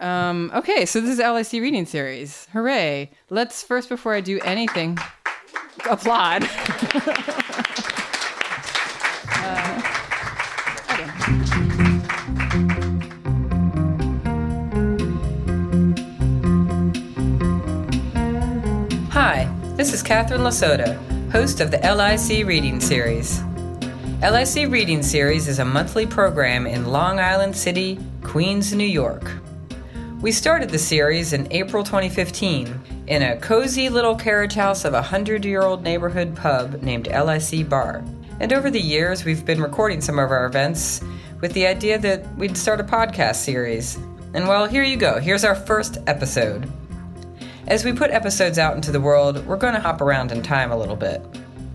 Um, okay, so this is LIC reading series. Hooray! Let's first, before I do anything, applaud. uh, Hi, this is Catherine Lasota, host of the LIC Reading Series. LIC Reading Series is a monthly program in Long Island City, Queens, New York. We started the series in April 2015 in a cozy little carriage house of a hundred year old neighborhood pub named LIC Bar. And over the years, we've been recording some of our events with the idea that we'd start a podcast series. And well, here you go. Here's our first episode. As we put episodes out into the world, we're going to hop around in time a little bit.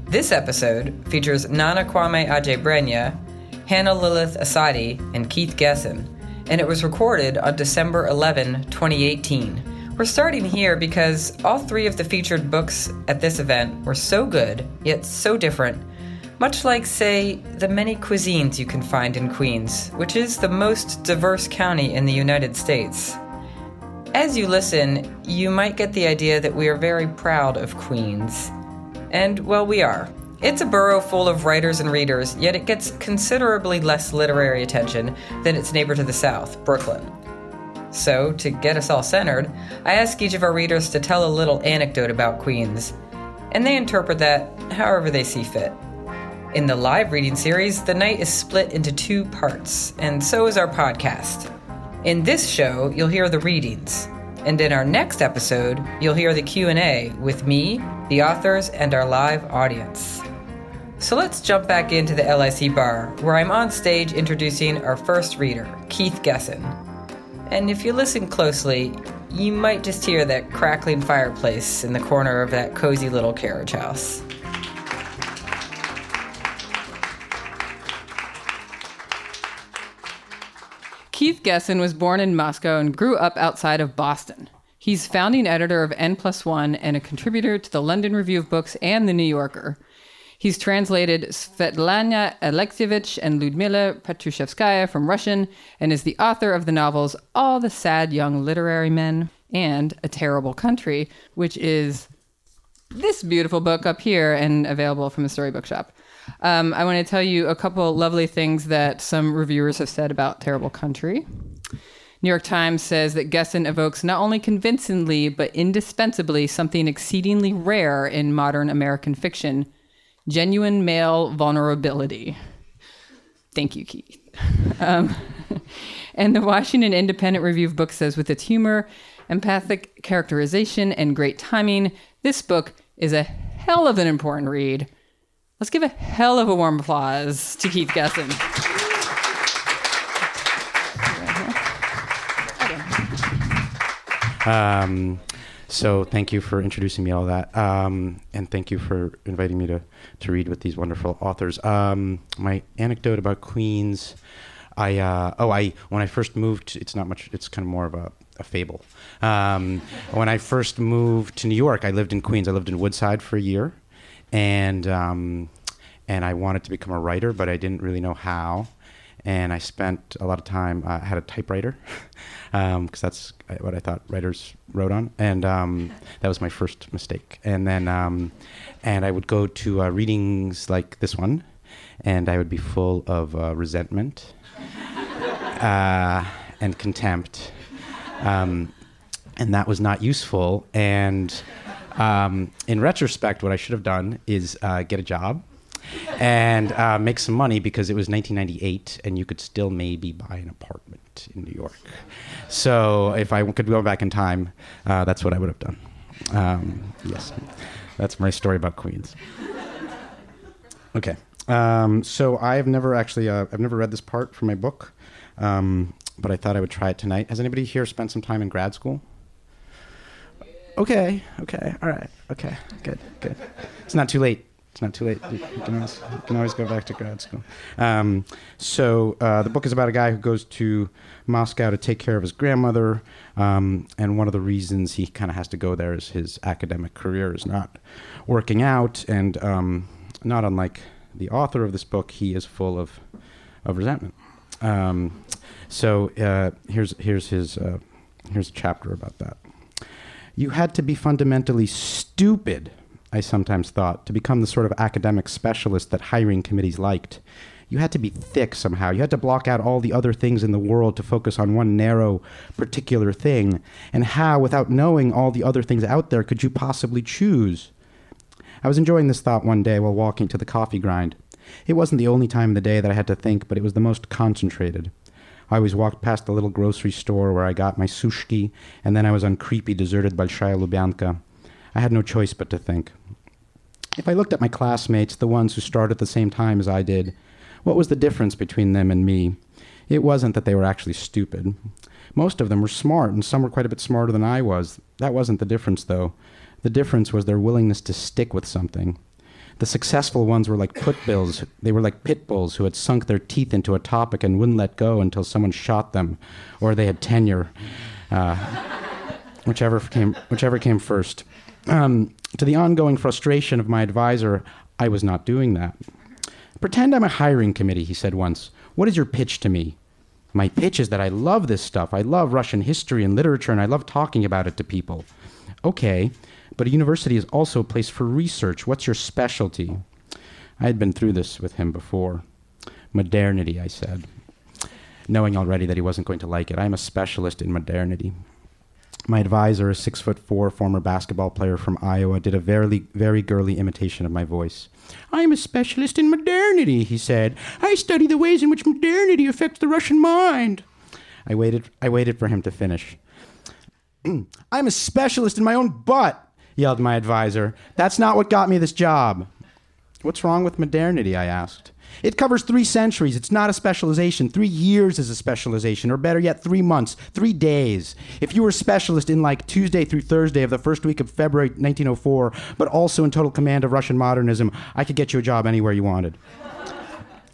This episode features Nana Kwame Adjei-Brenyah, Hannah Lillith Assadi, and Keith Gessen and it was recorded on December 11, 2018. We're starting here because all three of the featured books at this event were so good, yet so different, much like, say, the many cuisines you can find in Queens, which is the most diverse county in the United States. As you listen, you might get the idea that we are very proud of Queens. And, well, we are. It's a borough full of writers and readers, yet it gets considerably less literary attention than its neighbor to the south, Brooklyn. So, to get us all centered, I ask each of our readers to tell a little anecdote about Queens, and they interpret that however they see fit. In the live reading series, the night is split into two parts, and so is our podcast. In this show, you'll hear the readings, and in our next episode, you'll hear the Q&A with me, the authors, and our live audience. So let's jump back into the LIC bar, where I'm on stage introducing our first reader, Keith Gessen. And if you listen closely, you might just hear that crackling fireplace in the corner of that cozy little carriage house. Keith Gessen was born in Moscow and grew up outside of Boston. He's founding editor of N Plus One and a contributor to the London Review of Books and the New Yorker. He's translated Svetlana Alexievich and Ludmila Petrushevskaya from Russian and is the author of the novels All the Sad Young Literary Men and A Terrible Country, which is this beautiful book up here and available from the Story Bookshop. Um, I want to tell you a couple lovely things that some reviewers have said about Terrible Country. New York Times says that Gessen evokes not only convincingly, but indispensably something exceedingly rare in modern American fiction genuine male vulnerability. Thank you, Keith. Um, and the Washington Independent Review of Books says with its humor, empathic characterization, and great timing, this book is a hell of an important read. Let's give a hell of a warm applause to Keith Gessen. Um, so thank you for introducing me all that, um, and thank you for inviting me to to read with these wonderful authors. Um, my anecdote about Queens, I uh, oh I when I first moved, it's not much. It's kind of more of a, a fable. Um, when I first moved to New York, I lived in Queens. I lived in Woodside for a year, and um, and I wanted to become a writer, but I didn't really know how and I spent a lot of time. I uh, had a typewriter because um, that's what I thought writers wrote on, and um, that was my first mistake. And then, um, and I would go to uh, readings like this one, and I would be full of uh, resentment uh, and contempt, um, and that was not useful. And um, in retrospect, what I should have done is uh, get a job and uh, make some money because it was 1998 and you could still maybe buy an apartment in New York. So if I could go back in time, uh, that's what I would have done. Um, yes, that's my story about Queens. Okay, um, so I've never actually uh, I've never read this part from my book, um, but I thought I would try it tonight. Has anybody here spent some time in grad school? Okay, okay, all right, okay, good, good. It's not too late it's not too late. You, can, always, you can, always, go back to grad school. Um, so uh, the book is about a guy who goes to Moscow to take care of his grandmother, um, and one of the reasons he kind of has to go there is his academic career is not working out, and um, not unlike the author of this book, he is full of of resentment. Um, so uh, here's here's his uh, Here's a chapter about that. You had to be fundamentally stupid, I sometimes thought, to become the sort of academic specialist that hiring committees liked. You had to be thick somehow. You had to block out all the other things in the world to focus on one narrow, particular thing. And how, without knowing all the other things out there, could you possibly choose? I was enjoying this thought one day while walking to the coffee grind. It wasn't the only time of the day that I had to think, but it was the most concentrated. I always walked past the little grocery store where I got my sushki, and then I was on creepy, deserted Bolshaya Lubyanka. I had no choice but to think. If I looked at my classmates, the ones who started at the same time as I did, what was the difference between them and me? It wasn't that they were actually stupid. Most of them were smart, and some were quite a bit smarter than I was. That wasn't the difference, though. The difference was their willingness to stick with something. The successful ones were like put bills. They were like pit bulls who had sunk their teeth into a topic and wouldn't let go until someone shot them, or they had tenure, uh, whichever came whichever came first. Um, to the ongoing frustration of my advisor, I was not doing that. Pretend I'm a hiring committee, he said once. What is your pitch to me? My pitch is that I love this stuff. I love Russian history and literature, and I love talking about it to people. Okay, but a university is also a place for research. What's your specialty? I had been through this with him before. Modernity, I said, knowing already that he wasn't going to like it. I am a specialist in modernity. My advisor, a six foot four former basketball player from Iowa, did a very, very girly imitation of my voice. I am a specialist in modernity, he said. I study the ways in which modernity affects the Russian mind. I waited, I waited for him to finish. I'm a specialist in my own butt yelled my advisor. That's not what got me this job. What's wrong with modernity? I asked. It covers three centuries. It's not a specialization. Three years is a specialization, or better yet, three months, three days. If you were a specialist in like Tuesday through Thursday of the first week of February 1904, but also in total command of Russian modernism, I could get you a job anywhere you wanted.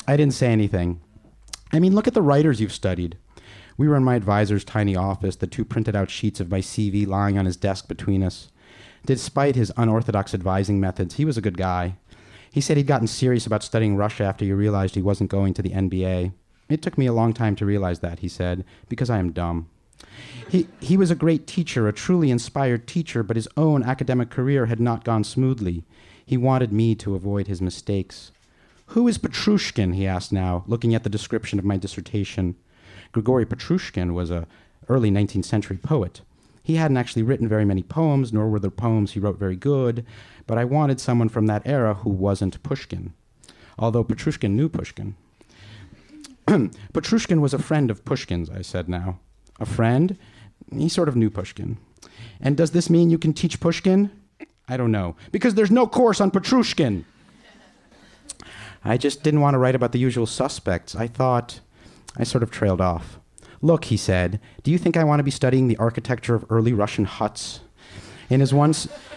I didn't say anything. I mean, look at the writers you've studied. We were in my advisor's tiny office, the two printed out sheets of my CV lying on his desk between us. Despite his unorthodox advising methods, he was a good guy. He said he'd gotten serious about studying Russia after he realized he wasn't going to the NBA. It took me a long time to realize that, he said, because I am dumb. He, he was a great teacher, a truly inspired teacher, but his own academic career had not gone smoothly. He wanted me to avoid his mistakes. Who is Petrushkin? he asked now, looking at the description of my dissertation. Grigory Petrushkin was a early 19th century poet. He hadn't actually written very many poems, nor were the poems he wrote very good, but I wanted someone from that era who wasn't Pushkin, although Petrushkin knew Pushkin. Petrushkin was a friend of Pushkin's, I said now. A friend? He sort of knew Pushkin. And does this mean you can teach Pushkin? I don't know. Because there's no course on Petrushkin. I just didn't want to write about the usual suspects. I thought I sort of trailed off. Look, he said, do you think I want to be studying the architecture of early Russian huts? In his, one,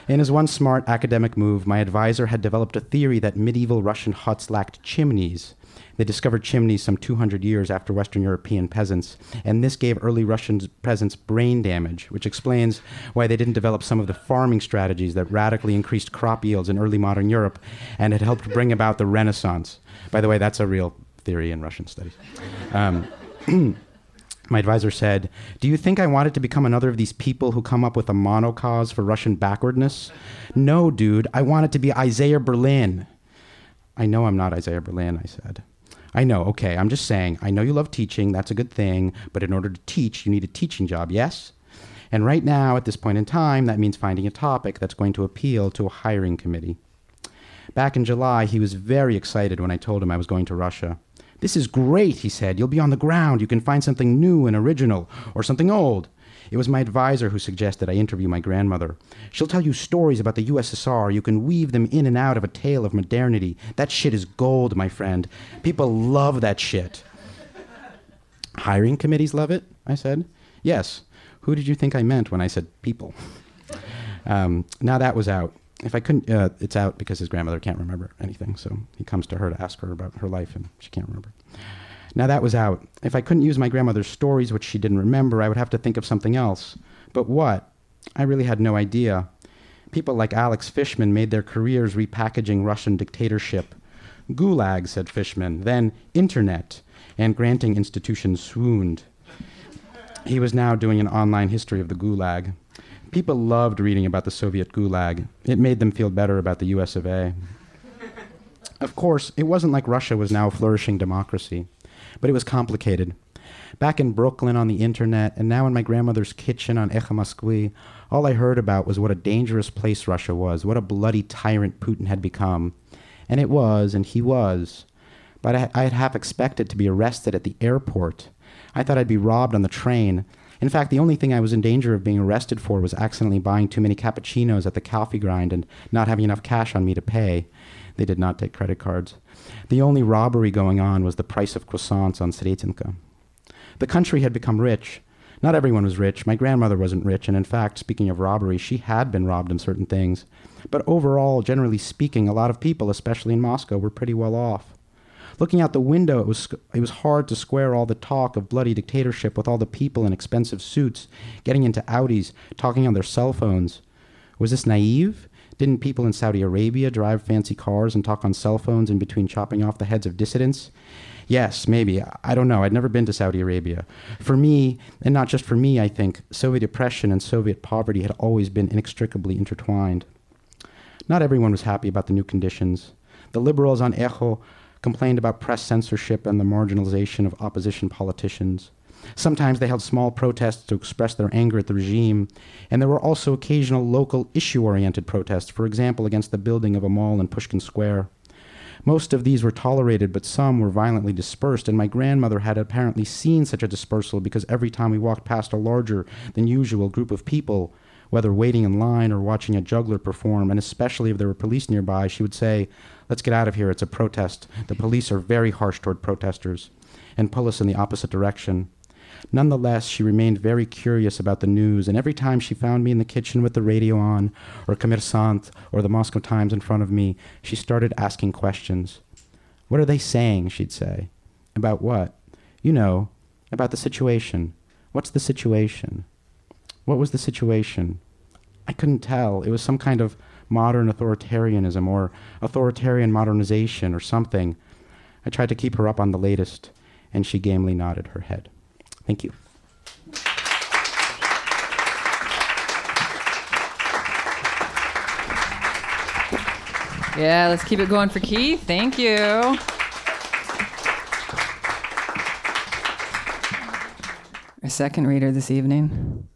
in his one smart academic move, my advisor had developed a theory that medieval Russian huts lacked chimneys. They discovered chimneys some 200 years after Western European peasants, and this gave early Russian peasants brain damage, which explains why they didn't develop some of the farming strategies that radically increased crop yields in early modern Europe and had helped bring about the Renaissance. By the way, that's a real theory in Russian studies. Um, my advisor said, Do you think I wanted to become another of these people who come up with a monocause for Russian backwardness? No, dude, I wanted to be Isaiah Berlin. I know I'm not Isaiah Berlin, I said. I know, okay, I'm just saying, I know you love teaching, that's a good thing, but in order to teach, you need a teaching job, yes? And right now, at this point in time, that means finding a topic that's going to appeal to a hiring committee. Back in July, he was very excited when I told him I was going to Russia. This is great, he said. You'll be on the ground. You can find something new and original, or something old. It was my advisor who suggested I interview my grandmother. She'll tell you stories about the USSR. You can weave them in and out of a tale of modernity. That shit is gold, my friend. People love that shit. Hiring committees love it, I said. Yes. Who did you think I meant when I said people? Um, now that was out if I couldn't, uh, it's out because his grandmother can't remember anything. So he comes to her to ask her about her life, and she can't remember. Now that was out. If I couldn't use my grandmother's stories, which she didn't remember, I would have to think of something else. But what? I really had no idea. People like Alex Fishman made their careers repackaging Russian dictatorship. Gulag, said Fishman, then internet, and granting institutions swooned. He was now doing an online history of the Gulag. People loved reading about the Soviet Gulag. It made them feel better about the US of A. Of course, it wasn't like Russia was now a flourishing democracy, but it was complicated. Back in Brooklyn on the internet, and now in my grandmother's kitchen on Echo Moskvy, all I heard about was what a dangerous place Russia was, what a bloody tyrant Putin had become. And it was, and he was. But I, I had half expected to be arrested at the airport. I thought I'd be robbed on the train. In fact, the only thing I was in danger of being arrested for was accidentally buying too many cappuccinos at the coffee grind and not having enough cash on me to pay. They did not take credit cards. The only robbery going on was the price of croissants on Sretenka. The country had become rich. Not everyone was rich. My grandmother wasn't rich, and in fact, speaking of robbery, she had been robbed in certain things. But overall, generally speaking, a lot of people, especially in Moscow, were pretty well off. Looking out the window, it was, it was hard to square all the talk of bloody dictatorship with all the people in expensive suits, getting into Audis, talking on their cell phones. Was this naive? Didn't people in Saudi Arabia drive fancy cars and talk on cell phones in between chopping off the heads of dissidents? Yes, maybe. I don't know. I'd never been to Saudi Arabia. For me, and not just for me, I think, Soviet oppression and Soviet poverty had always been inextricably intertwined. Not everyone was happy about the new conditions. The liberals on Echo complained about press censorship and the marginalization of opposition politicians. Sometimes they held small protests to express their anger at the regime, and there were also occasional local issue oriented protests, for example, against the building of a mall in Pushkin Square. Most of these were tolerated, but some were violently dispersed, and my grandmother had apparently seen such a dispersal because every time we walked past a larger than usual group of people, whether waiting in line or watching a juggler perform, and especially if there were police nearby, she would say, Let's get out of here. It's a protest. The police are very harsh toward protesters and pull us in the opposite direction. Nonetheless, she remained very curious about the news, and every time she found me in the kitchen with the radio on, or Kommersant, or the Moscow Times in front of me, she started asking questions. What are they saying? she'd say. About what? You know, about the situation. What's the situation? What was the situation? I couldn't tell. It was some kind of modern authoritarianism or authoritarian modernization or something. I tried to keep her up on the latest, and she gamely nodded her head. Thank you. Yeah, let's keep it going for Keith. Thank you. Our second reader this evening.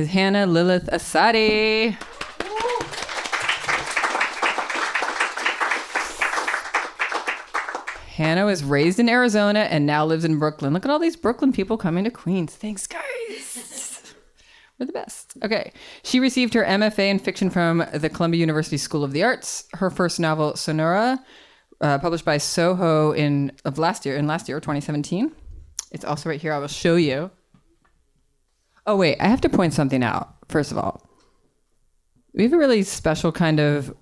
Is Hannah Lillith Assadi. Hannah was raised in Arizona and now lives in Brooklyn. Look at all these Brooklyn people coming to Queens. Thanks, guys. We're the best. Okay. She received her MFA in fiction from the Columbia University School of the Arts. Her first novel, Sonora, uh, published by Soho in of last year, in last year, 2017. It's also right here. I will show you. Oh, wait, I have to point something out, first of all. We have a really special kind of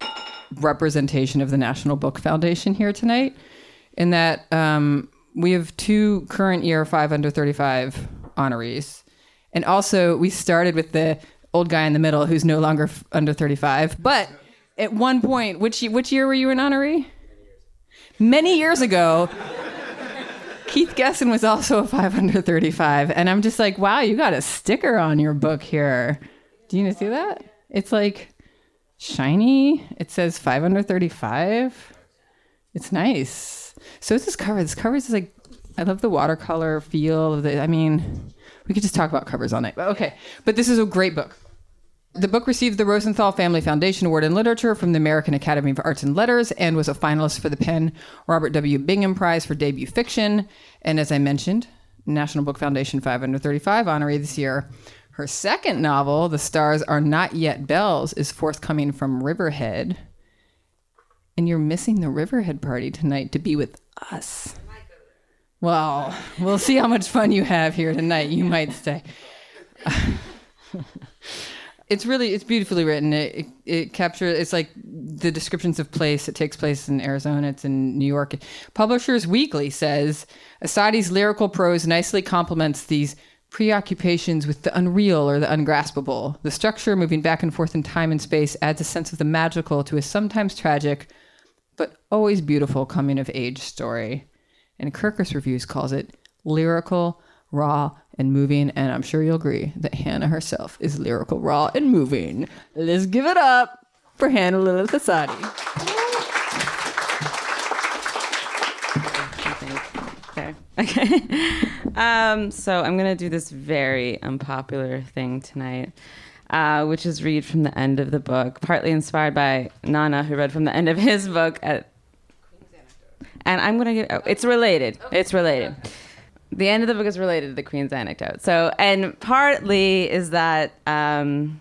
representation of the National Book Foundation here tonight, in that um, we have two current year 5 under 35 honorees. And also, we started with the old guy in the middle who's no longer f- under 35. But at one point, which, which year were you an honoree? Many years ago, Keith Gessen was also a 535. And I'm just like, wow, you got a sticker on your book here. Do you see that? It's like shiny. It says 535. It's nice. So it's this cover. This cover is like, I love the watercolor feel of the, I mean, we could just talk about covers all night. But okay. But this is a great book. The book received the Rosenthal Family Foundation Award in Literature from the American Academy of Arts and Letters and was a finalist for the PEN Robert W. Bingham Prize for Debut Fiction. And as I mentioned, National Book Foundation 535 honoree this year. Her second novel, The Stars Are Not Yet Bells, is forthcoming from Riverhead. And you're missing the Riverhead party tonight to be with us. Well, we'll see how much fun you have here tonight. You might stay. it's really it's beautifully written. It, it, it captures it's like the descriptions of place. It takes place in Arizona. It's in New York. Publishers Weekly says Assadi's lyrical prose nicely complements these preoccupations with the unreal or the ungraspable. The structure, moving back and forth in time and space, adds a sense of the magical to a sometimes tragic, but always beautiful coming of age story. And Kirkus Reviews calls it lyrical, raw, and moving. And I'm sure you'll agree that Hannah herself is lyrical, raw, and moving. Let's give it up for Hannah Lillith Assadi. Okay. Um, so I'm gonna do this very unpopular thing tonight, uh, which is read from the end of the book, partly inspired by Nana, who read from the end of his book at. And I'm gonna get. Oh, it's related. It's related. The end of the book is related to the Queen's anecdote. So, and partly is that um,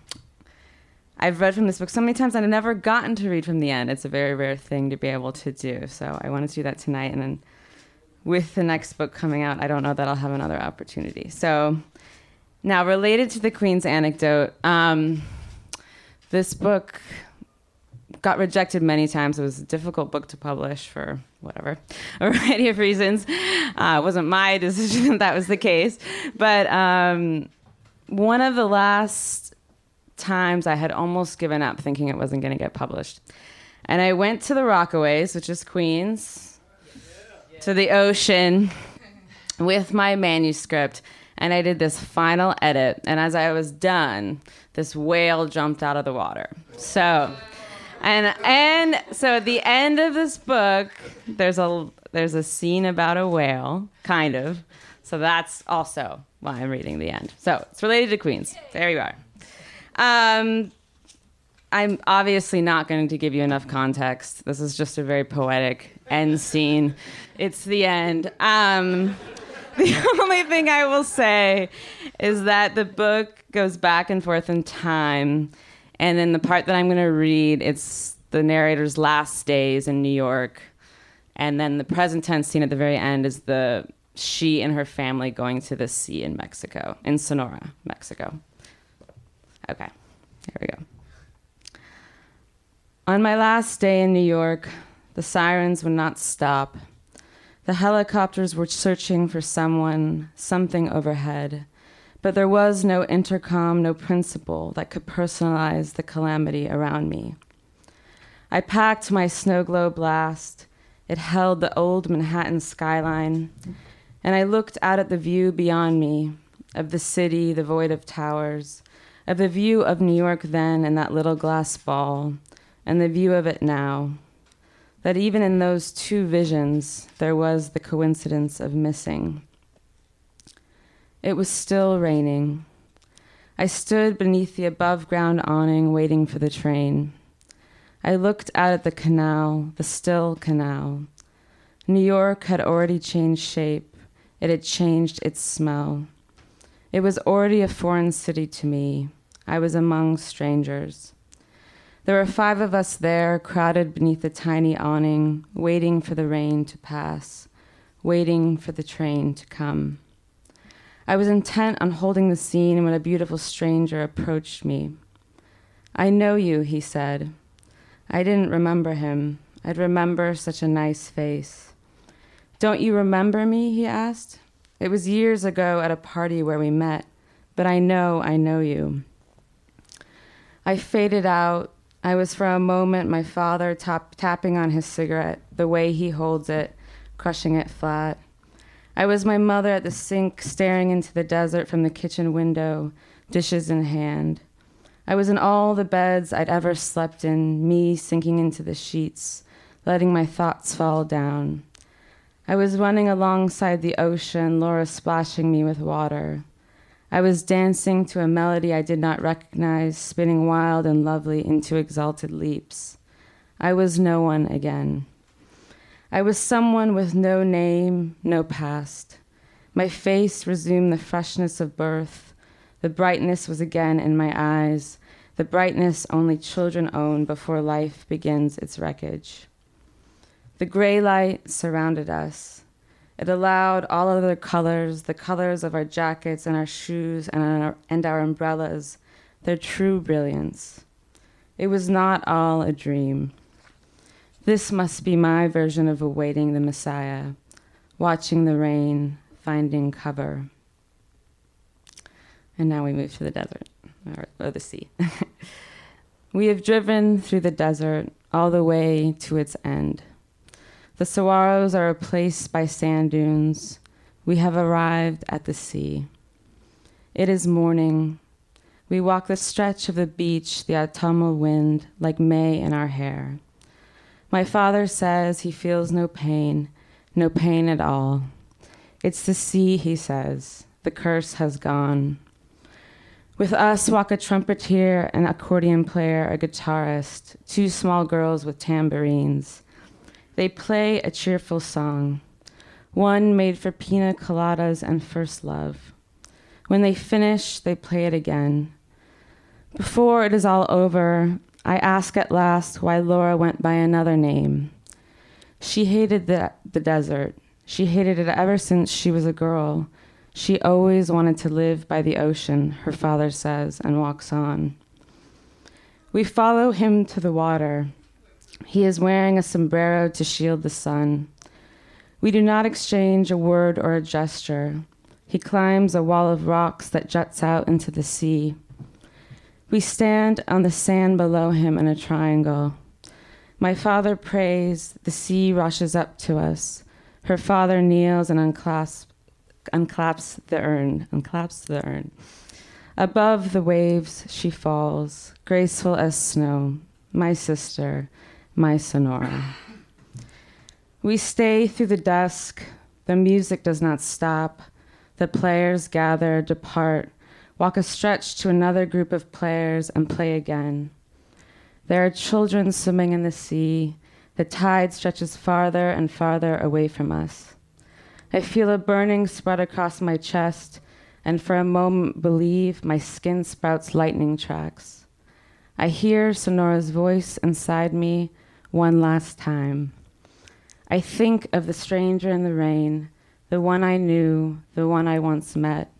I've read from this book so many times and I've never gotten to read from the end. It's a very rare thing to be able to do. So I wanted to do that tonight, and then with the next book coming out, I don't know that I'll have another opportunity. So, now related to the Queen's anecdote, um, this book got rejected many times. It was a difficult book to publish for whatever, a variety of reasons. Uh, it wasn't my decision that was the case. But um, one of the last times I had almost given up thinking it wasn't going to get published. And I went to the Rockaways, which is Queens, to the ocean with my manuscript and I did this final edit. And as I was done, this whale jumped out of the water. So, and and so at the end of this book, there's a there's a scene about a whale, kind of. So that's also why I'm reading the end. So it's related to Queens. There you are. Um, I'm obviously not going to give you enough context. This is just a very poetic end scene. It's the end. Um, the only thing I will say is that the book goes back and forth in time. And then the part that I'm going to read, it's the narrator's last days in New York. And then the present tense scene at the very end is the she and her family going to the sea in Mexico, in Sonora, Mexico. Okay, here we go. On my last day in New York, the sirens would not stop. The helicopters were searching for someone, something overhead, but there was no intercom, no principle that could personalize the calamity around me. I packed my snow globe blast. It held the old Manhattan skyline, and I looked out at the view beyond me of the city, the void of towers, of the view of New York then in that little glass ball, and the view of it now, that even in those two visions, there was the coincidence of missing. It was still raining. I stood beneath the above ground awning waiting for the train. I looked out at the canal, the still canal. New York had already changed shape, it had changed its smell. It was already a foreign city to me. I was among strangers. There were five of us there, crowded beneath the tiny awning, waiting for the rain to pass, waiting for the train to come. I was intent on holding the scene when a beautiful stranger approached me. I know you, he said. I didn't remember him. I'd remember such a nice face. Don't you remember me? he asked. It was years ago at a party where we met, but I know I know you. I faded out, I was for a moment my father tap, tapping on his cigarette, the way he holds it, crushing it flat. I was my mother at the sink, staring into the desert from the kitchen window, dishes in hand. I was in all the beds I'd ever slept in, me sinking into the sheets, letting my thoughts fall down. I was running alongside the ocean, Laura splashing me with water. I was dancing to a melody I did not recognize, spinning wild and lovely into exalted leaps. I was no one again. I was someone with no name, no past. My face resumed the freshness of birth. The brightness was again in my eyes, the brightness only children own before life begins its wreckage. The gray light surrounded us. It allowed all other colors, the colors of our jackets and our shoes and our, and our umbrellas, their true brilliance. It was not all a dream. This must be my version of awaiting the Messiah, watching the rain, finding cover. And now we move to the desert, or, or the sea. we have driven through the desert all the way to its end. The saguaros are replaced by sand dunes. We have arrived at the sea. It is morning. We walk the stretch of the beach, the autumnal wind, like May in our hair. My father says he feels no pain, no pain at all. It's the sea, he says. The curse has gone. With us walk a trumpeter, an accordion player, a guitarist, two small girls with tambourines. They play a cheerful song, one made for pina coladas and first love. When they finish, they play it again. Before it is all over, I ask at last why Laura went by another name. She hated the, the desert. She hated it ever since she was a girl. She always wanted to live by the ocean, her father says, and walks on. We follow him to the water. He is wearing a sombrero to shield the sun. We do not exchange a word or a gesture. He climbs a wall of rocks that juts out into the sea. We stand on the sand below him in a triangle. My father prays, the sea rushes up to us. Her father kneels and unclasps, unclaps the urn, unclaps the urn. Above the waves she falls, graceful as snow, my sister, my Sonora. We stay through the dusk. The music does not stop. The players gather, depart, walk a stretch to another group of players, and play again. There are children swimming in the sea. The tide stretches farther and farther away from us. I feel a burning spread across my chest, and for a moment believe my skin sprouts lightning tracks. I hear Sonora's voice inside me one last time. I think of the stranger in the rain, the one I knew, the one I once met.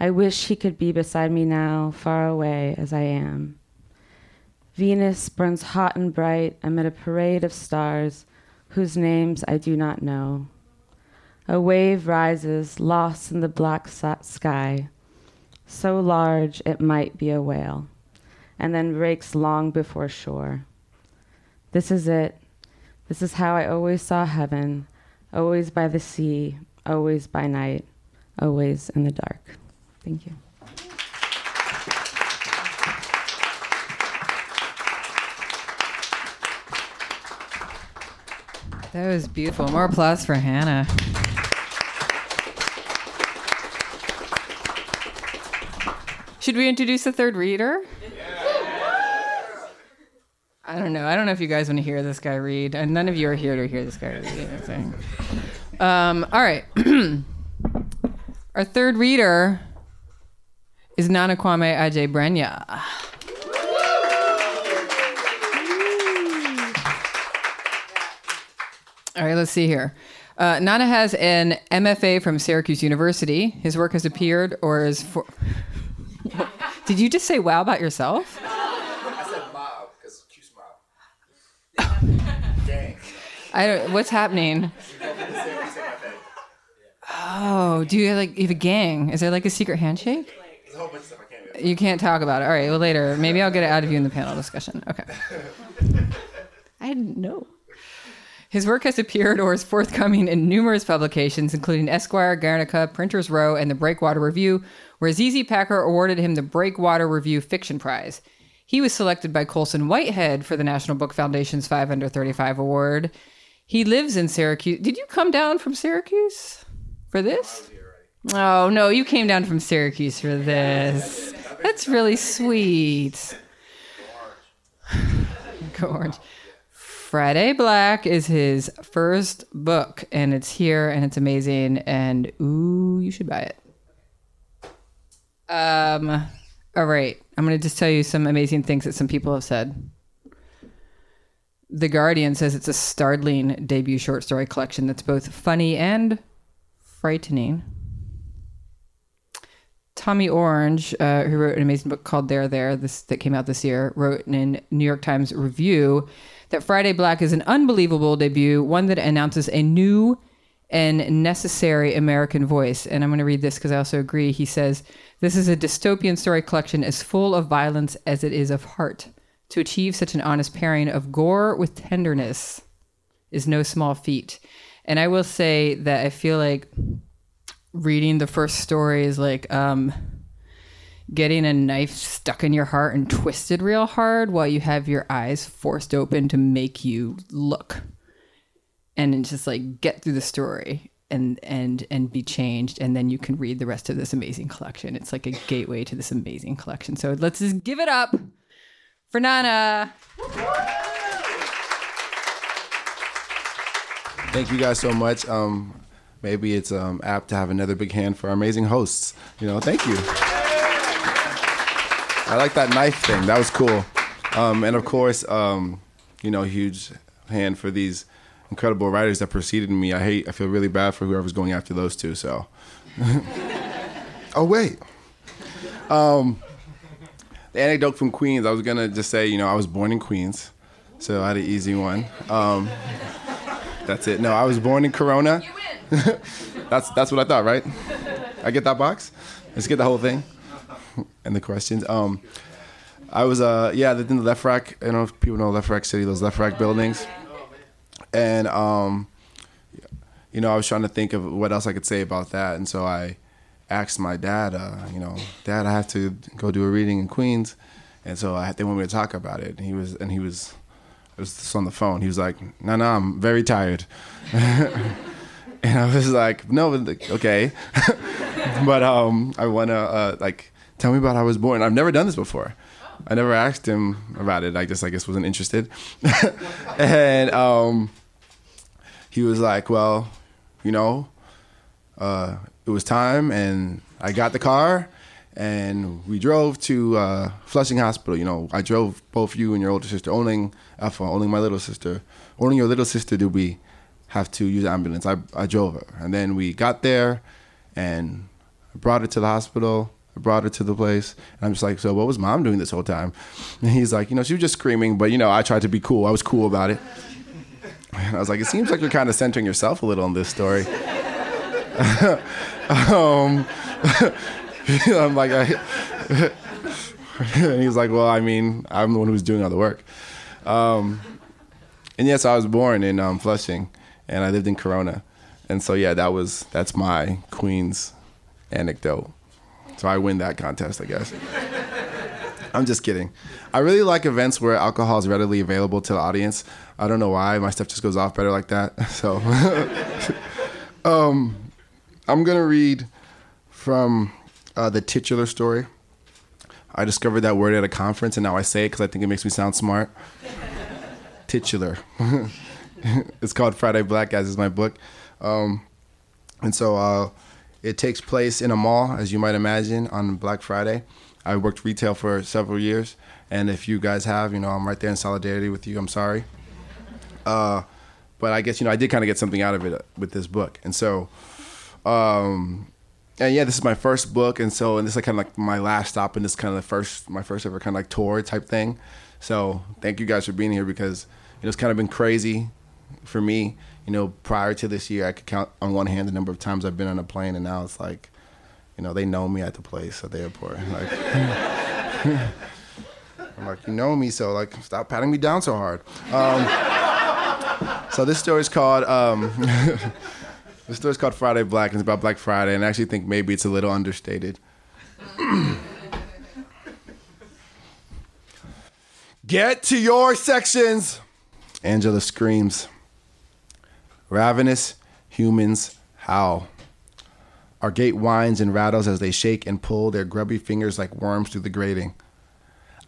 I wish he could be beside me now, far away as I am. Venus burns hot and bright amid a parade of stars whose names I do not know. A wave rises, lost in the black sky, so large it might be a whale, and then breaks long before shore. This is it. This is how I always saw heaven, always by the sea, always by night, always in the dark. Thank you. That was beautiful. More applause for Hannah. Should we introduce the third reader? I don't know. I don't know if you guys want to hear this guy read, and none of you are here to hear this guy read. Um, all right. Our third reader is Nana Kwame Adjei-Brenyah. All right, let's see here. Uh, Nana has an MFA from Syracuse University. His work has appeared or is for. Did you just say wow about yourself? I said mob because Q smile. Gang. I don't, what's happening? Oh, do you like you have a gang? Is there like a secret handshake? There's a whole bunch of stuff I can't do. You can't talk about it. All right, well later. Maybe I'll get it out of you in the panel discussion. Okay. I didn't know. His work has appeared or is forthcoming in numerous publications, including Esquire, Guernica, Printers Row, and the Breakwater Review, where ZZ Packer awarded him the Breakwater Review Fiction Prize. He was selected by Colson Whitehead for the National Book Foundation's 5 Under 35 Award. He lives in Syracuse. Did you come down from Syracuse for this? Oh, no, you came down from Syracuse for this. That's really sweet. Go Orange. Friday Black is his first book, and it's here, and it's amazing, and ooh, you should buy it. Um, all right, I'm gonna just tell you some amazing things that some people have said. The Guardian says it's a startling debut short story collection that's both funny and frightening. Tommy Orange, uh, who wrote an amazing book called "There, There," this that came out this year, wrote in a New York Times review that Friday Black is an unbelievable debut, one that announces a new and necessary American voice. And I'm going to read this because I also agree. He says, This is a dystopian story collection as full of violence as it is of heart. To achieve such an honest pairing of gore with tenderness is no small feat. And I will say that I feel like reading the first story is like um, getting a knife stuck in your heart and twisted real hard while you have your eyes forced open to make you look. And just like get through the story and and and be changed. And then you can read the rest of this amazing collection. It's like a gateway to this amazing collection. So let's just give it up for nana. Thank you guys so much. Um, maybe it's um, apt to have another big hand for our amazing hosts. You know, thank you. I like that knife thing. That was cool. Um, and of course, um, you know, huge hand for these incredible writers that preceded me. I hate. I feel really bad for whoever's going after those two. So. oh wait. Um, the anecdote from Queens. I was gonna just say, you know, I was born in Queens, so I had an easy one. Um, that's it. No, I was born in Corona. that's that's what I thought, right? I get that box. Let's get the whole thing and the questions. Um, I was uh yeah, in the LeFrak. I don't know if people know LeFrak city, those LeFrak buildings. And um, you know, I was trying to think of what else I could say about that, and so I asked my dad, uh, you know, Dad, I have to go do a reading in Queens, and so I, they wanted me to talk about it. And he was and he was was just on the phone. He was like, "No, no, I'm very tired," and I was like, "No, okay," but um, I wanna uh, like tell me about how I was born. I've never done this before. I never asked him about it. I just I guess wasn't interested, and um, he was like, "Well, you know, uh, it was time, and I got the car." and we drove to uh, Flushing Hospital. You know, I drove both you and your older sister, only Alpha, only my little sister, only your little sister did we have to use ambulance. I, I drove her, and then we got there, and I brought her to the hospital. I brought her to the place, and I'm just like, so what was mom doing this whole time? And he's like, you know, she was just screaming, but you know, I tried to be cool. I was cool about it. And I was like, it seems like you're kind of centering yourself a little in this story. um, I'm like, I, and he's like, well, I mean, I'm the one who's doing all the work. Um, and yes, I was born in um, Flushing, and I lived in Corona, and so yeah, that was that's my Queens anecdote. So I win that contest, I guess. I'm just kidding. I really like events where alcohol is readily available to the audience. I don't know why my stuff just goes off better like that. So, um, I'm gonna read from uh, the titular story. I discovered that word at a conference, and now I say it because I think it makes me sound smart. titular. it's called Friday Black, Guys. is my book. Um, and so uh, it takes place in a mall, as you might imagine, on Black Friday. I worked retail for several years, and if you guys have, you know, I'm right there in solidarity with you. I'm sorry. Uh, but I guess, you know, I did kind of get something out of it with this book. And so, um, and yeah, this is my first book, and so and this is like kind of like my last stop, and this kind of the first my first ever kind of like tour type thing. So thank you guys for being here because you know, it's kind of been crazy for me. You know, prior to this year, I could count on one hand the number of times I've been on a plane, and now it's like, you know, they know me at the place at the airport. Like, I'm like, you know me, so like, stop patting me down so hard. Um, so this story is called. Um, The story's called Friday Black, and it's about Black Friday, and I actually think maybe it's a little understated. Get to your sections! Angela screams. Ravenous humans howl. Our gate whines and rattles as they shake and pull their grubby fingers like worms through the grating.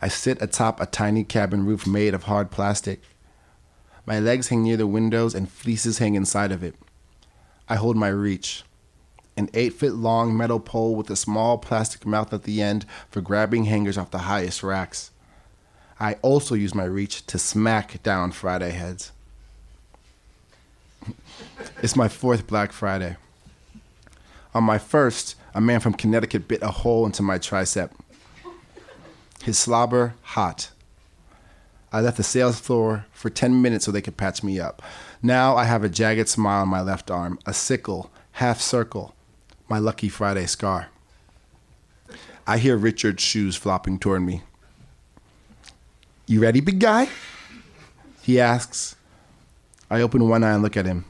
I sit atop a tiny cabin roof made of hard plastic. My legs hang near the windows and fleeces hang inside of it. I hold my reach. An eight foot long metal pole with a small plastic mouth at the end for grabbing hangers off the highest racks. I also use my reach to smack down Friday heads. It's my fourth Black Friday. On my first, a man from Connecticut bit a hole into my tricep. His slobber hot. I left the sales floor for 10 minutes so they could patch me up. Now I have a jagged smile on my left arm, a sickle, half circle, my lucky Friday scar. I hear Richard's shoes flopping toward me. You ready, big guy? He asks. I open one eye and look at him.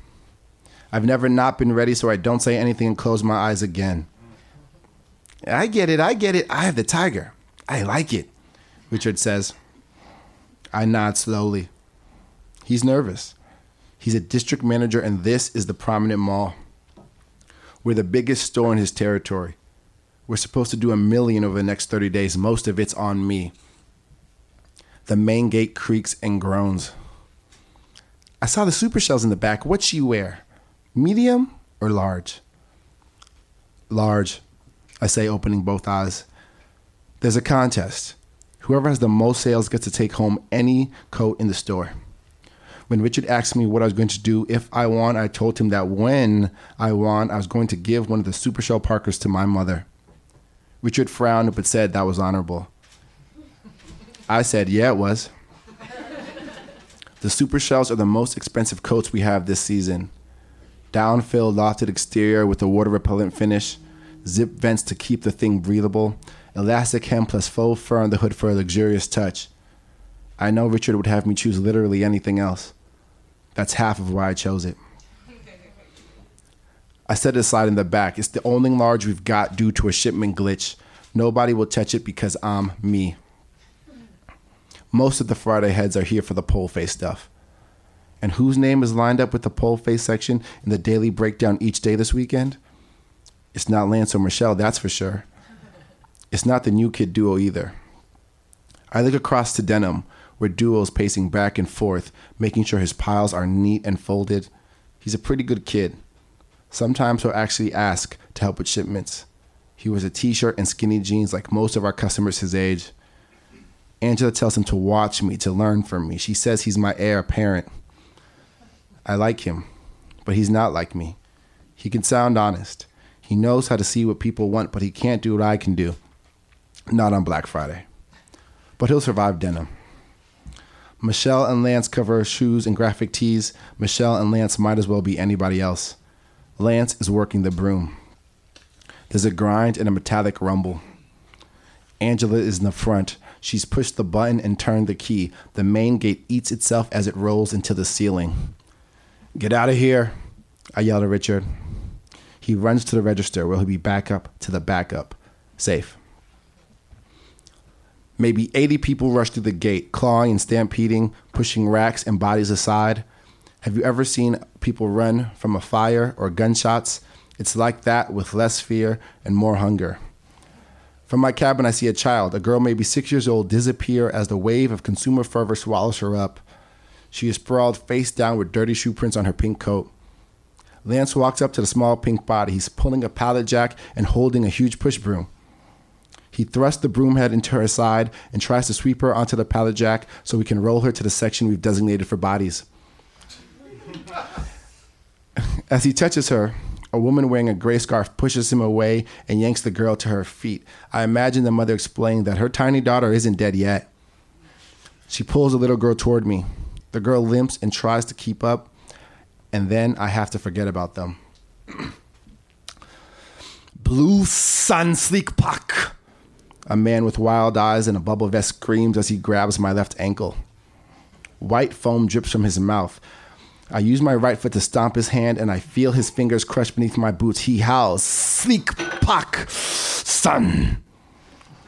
I've never not been ready, so I don't say anything and close my eyes again. I get it, I get it. I have the tiger. I like it, Richard says. I nod slowly. He's nervous. He's a district manager, and this is the prominent mall. We're the biggest store in his territory. We're supposed to do a million over the next 30 days. Most of it's on me. The main gate creaks and groans. I saw the super shells in the back. What'd she wear? Medium or large? Large, I say, opening both eyes. There's a contest. Whoever has the most sales gets to take home any coat in the store. When Richard asked me what I was going to do if I won, I told him that when I won, I was going to give one of the Super Shell Parkas to my mother. Richard frowned but said that was honorable. I said, yeah, it was. the Super Shells are the most expensive coats we have this season. Down-filled lofted exterior with a water repellent finish, zip vents to keep the thing breathable, elastic hem plus faux fur on the hood for a luxurious touch. I know Richard would have me choose literally anything else. That's half of why I chose it. I set it aside in the back. It's the only large we've got due to a shipment glitch. Nobody will touch it because I'm me. Most of the Friday heads are here for the pole face stuff. And whose name is lined up with the pole face section in the daily breakdown each day this weekend? It's not Lance or Michelle, that's for sure. It's not the new kid duo either. I look across to Denim, where Duo's pacing back and forth, making sure his piles are neat and folded. He's a pretty good kid. Sometimes he'll actually ask to help with shipments. He wears a t shirt and skinny jeans like most of our customers his age. Angela tells him to watch me, to learn from me. She says he's my heir apparent. I like him, but he's not like me. He can sound honest. He knows how to see what people want, but he can't do what I can do. Not on Black Friday. But he'll survive denim. Michelle and Lance cover shoes and graphic tees. Michelle and Lance might as well be anybody else. Lance is working the broom. There's a grind and a metallic rumble. Angela is in the front. She's pushed the button and turned the key. The main gate eats itself as it rolls into the ceiling. Get out of here, I yell at Richard. He runs to the register where he'll be back up to the backup. Safe. Maybe 80 people rush through the gate, clawing and stampeding, pushing racks and bodies aside. Have you ever seen people run from a fire or gunshots? It's like that with less fear and more hunger. From my cabin, I see a child, a girl maybe six years old, disappear as the wave of consumer fervor swallows her up. She is sprawled face down with dirty shoe prints on her pink coat. Lance walks up to the small pink body. He's pulling a pallet jack and holding a huge push broom. He thrusts the broom head into her side and tries to sweep her onto the pallet jack so we can roll her to the section we've designated for bodies. As he touches her, a woman wearing a gray scarf pushes him away and yanks the girl to her feet. I imagine the mother explaining that her tiny daughter isn't dead yet. She pulls the little girl toward me. The girl limps and tries to keep up, and then I have to forget about them. Blue Sun Sleek Puff. A man with wild eyes and a bubble vest screams as he grabs my left ankle. White foam drips from his mouth. I use my right foot to stomp his hand, and I feel his fingers crush beneath my boots. He howls, Sleek Puff, son,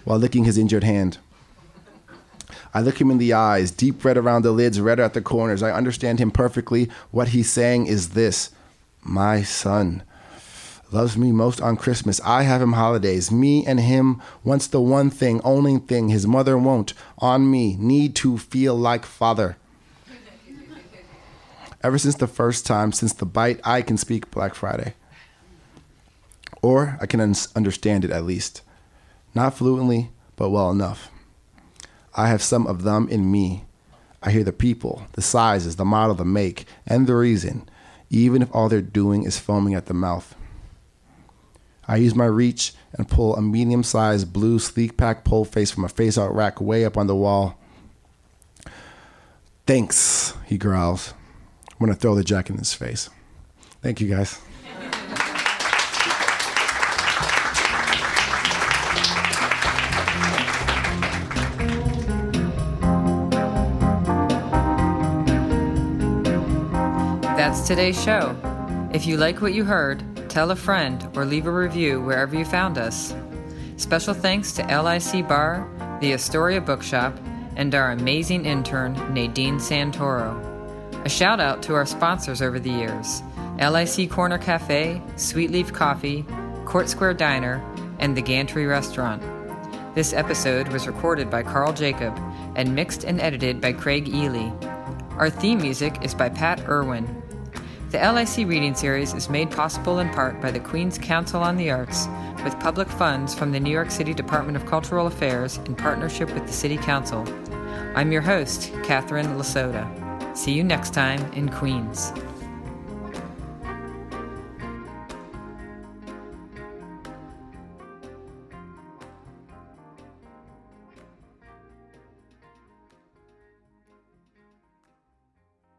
while licking his injured hand. I look him in the eyes, deep red around the lids, redder at the corners. I understand him perfectly. What he's saying is this My son loves me most on Christmas. I have him holidays. Me and him wants the one thing, only thing his mother won't. On me, need to feel like father. Ever since the first time, since the bite, I can speak Black Friday. Or I can un- understand it at least. Not fluently, but well enough. I have some of them in me. I hear the people, the sizes, the model, the make, and the reason, even if all they're doing is foaming at the mouth. I use my reach and pull a medium sized blue sleek pack pole face from a face out rack way up on the wall. Thanks, he growls. I'm going to throw the jack in his face. Thank you, guys. That's today's show. If you like what you heard, tell a friend or leave a review wherever you found us. Special thanks to LIC Bar, the Astoria Bookshop, and our amazing intern, Nadine Santoro. A shout out to our sponsors over the years LIC Corner Cafe, Sweetleaf Coffee, Court Square Diner, and the Gantry Restaurant. This episode was recorded by Carl Jacob and mixed and edited by Craig Ely. Our theme music is by Pat Irwin. The LIC Reading Series is made possible in part by the Queen's Council on the Arts with public funds from the New York City Department of Cultural Affairs in partnership with the City Council. I'm your host, Catherine LaSota. See you next time in Queens.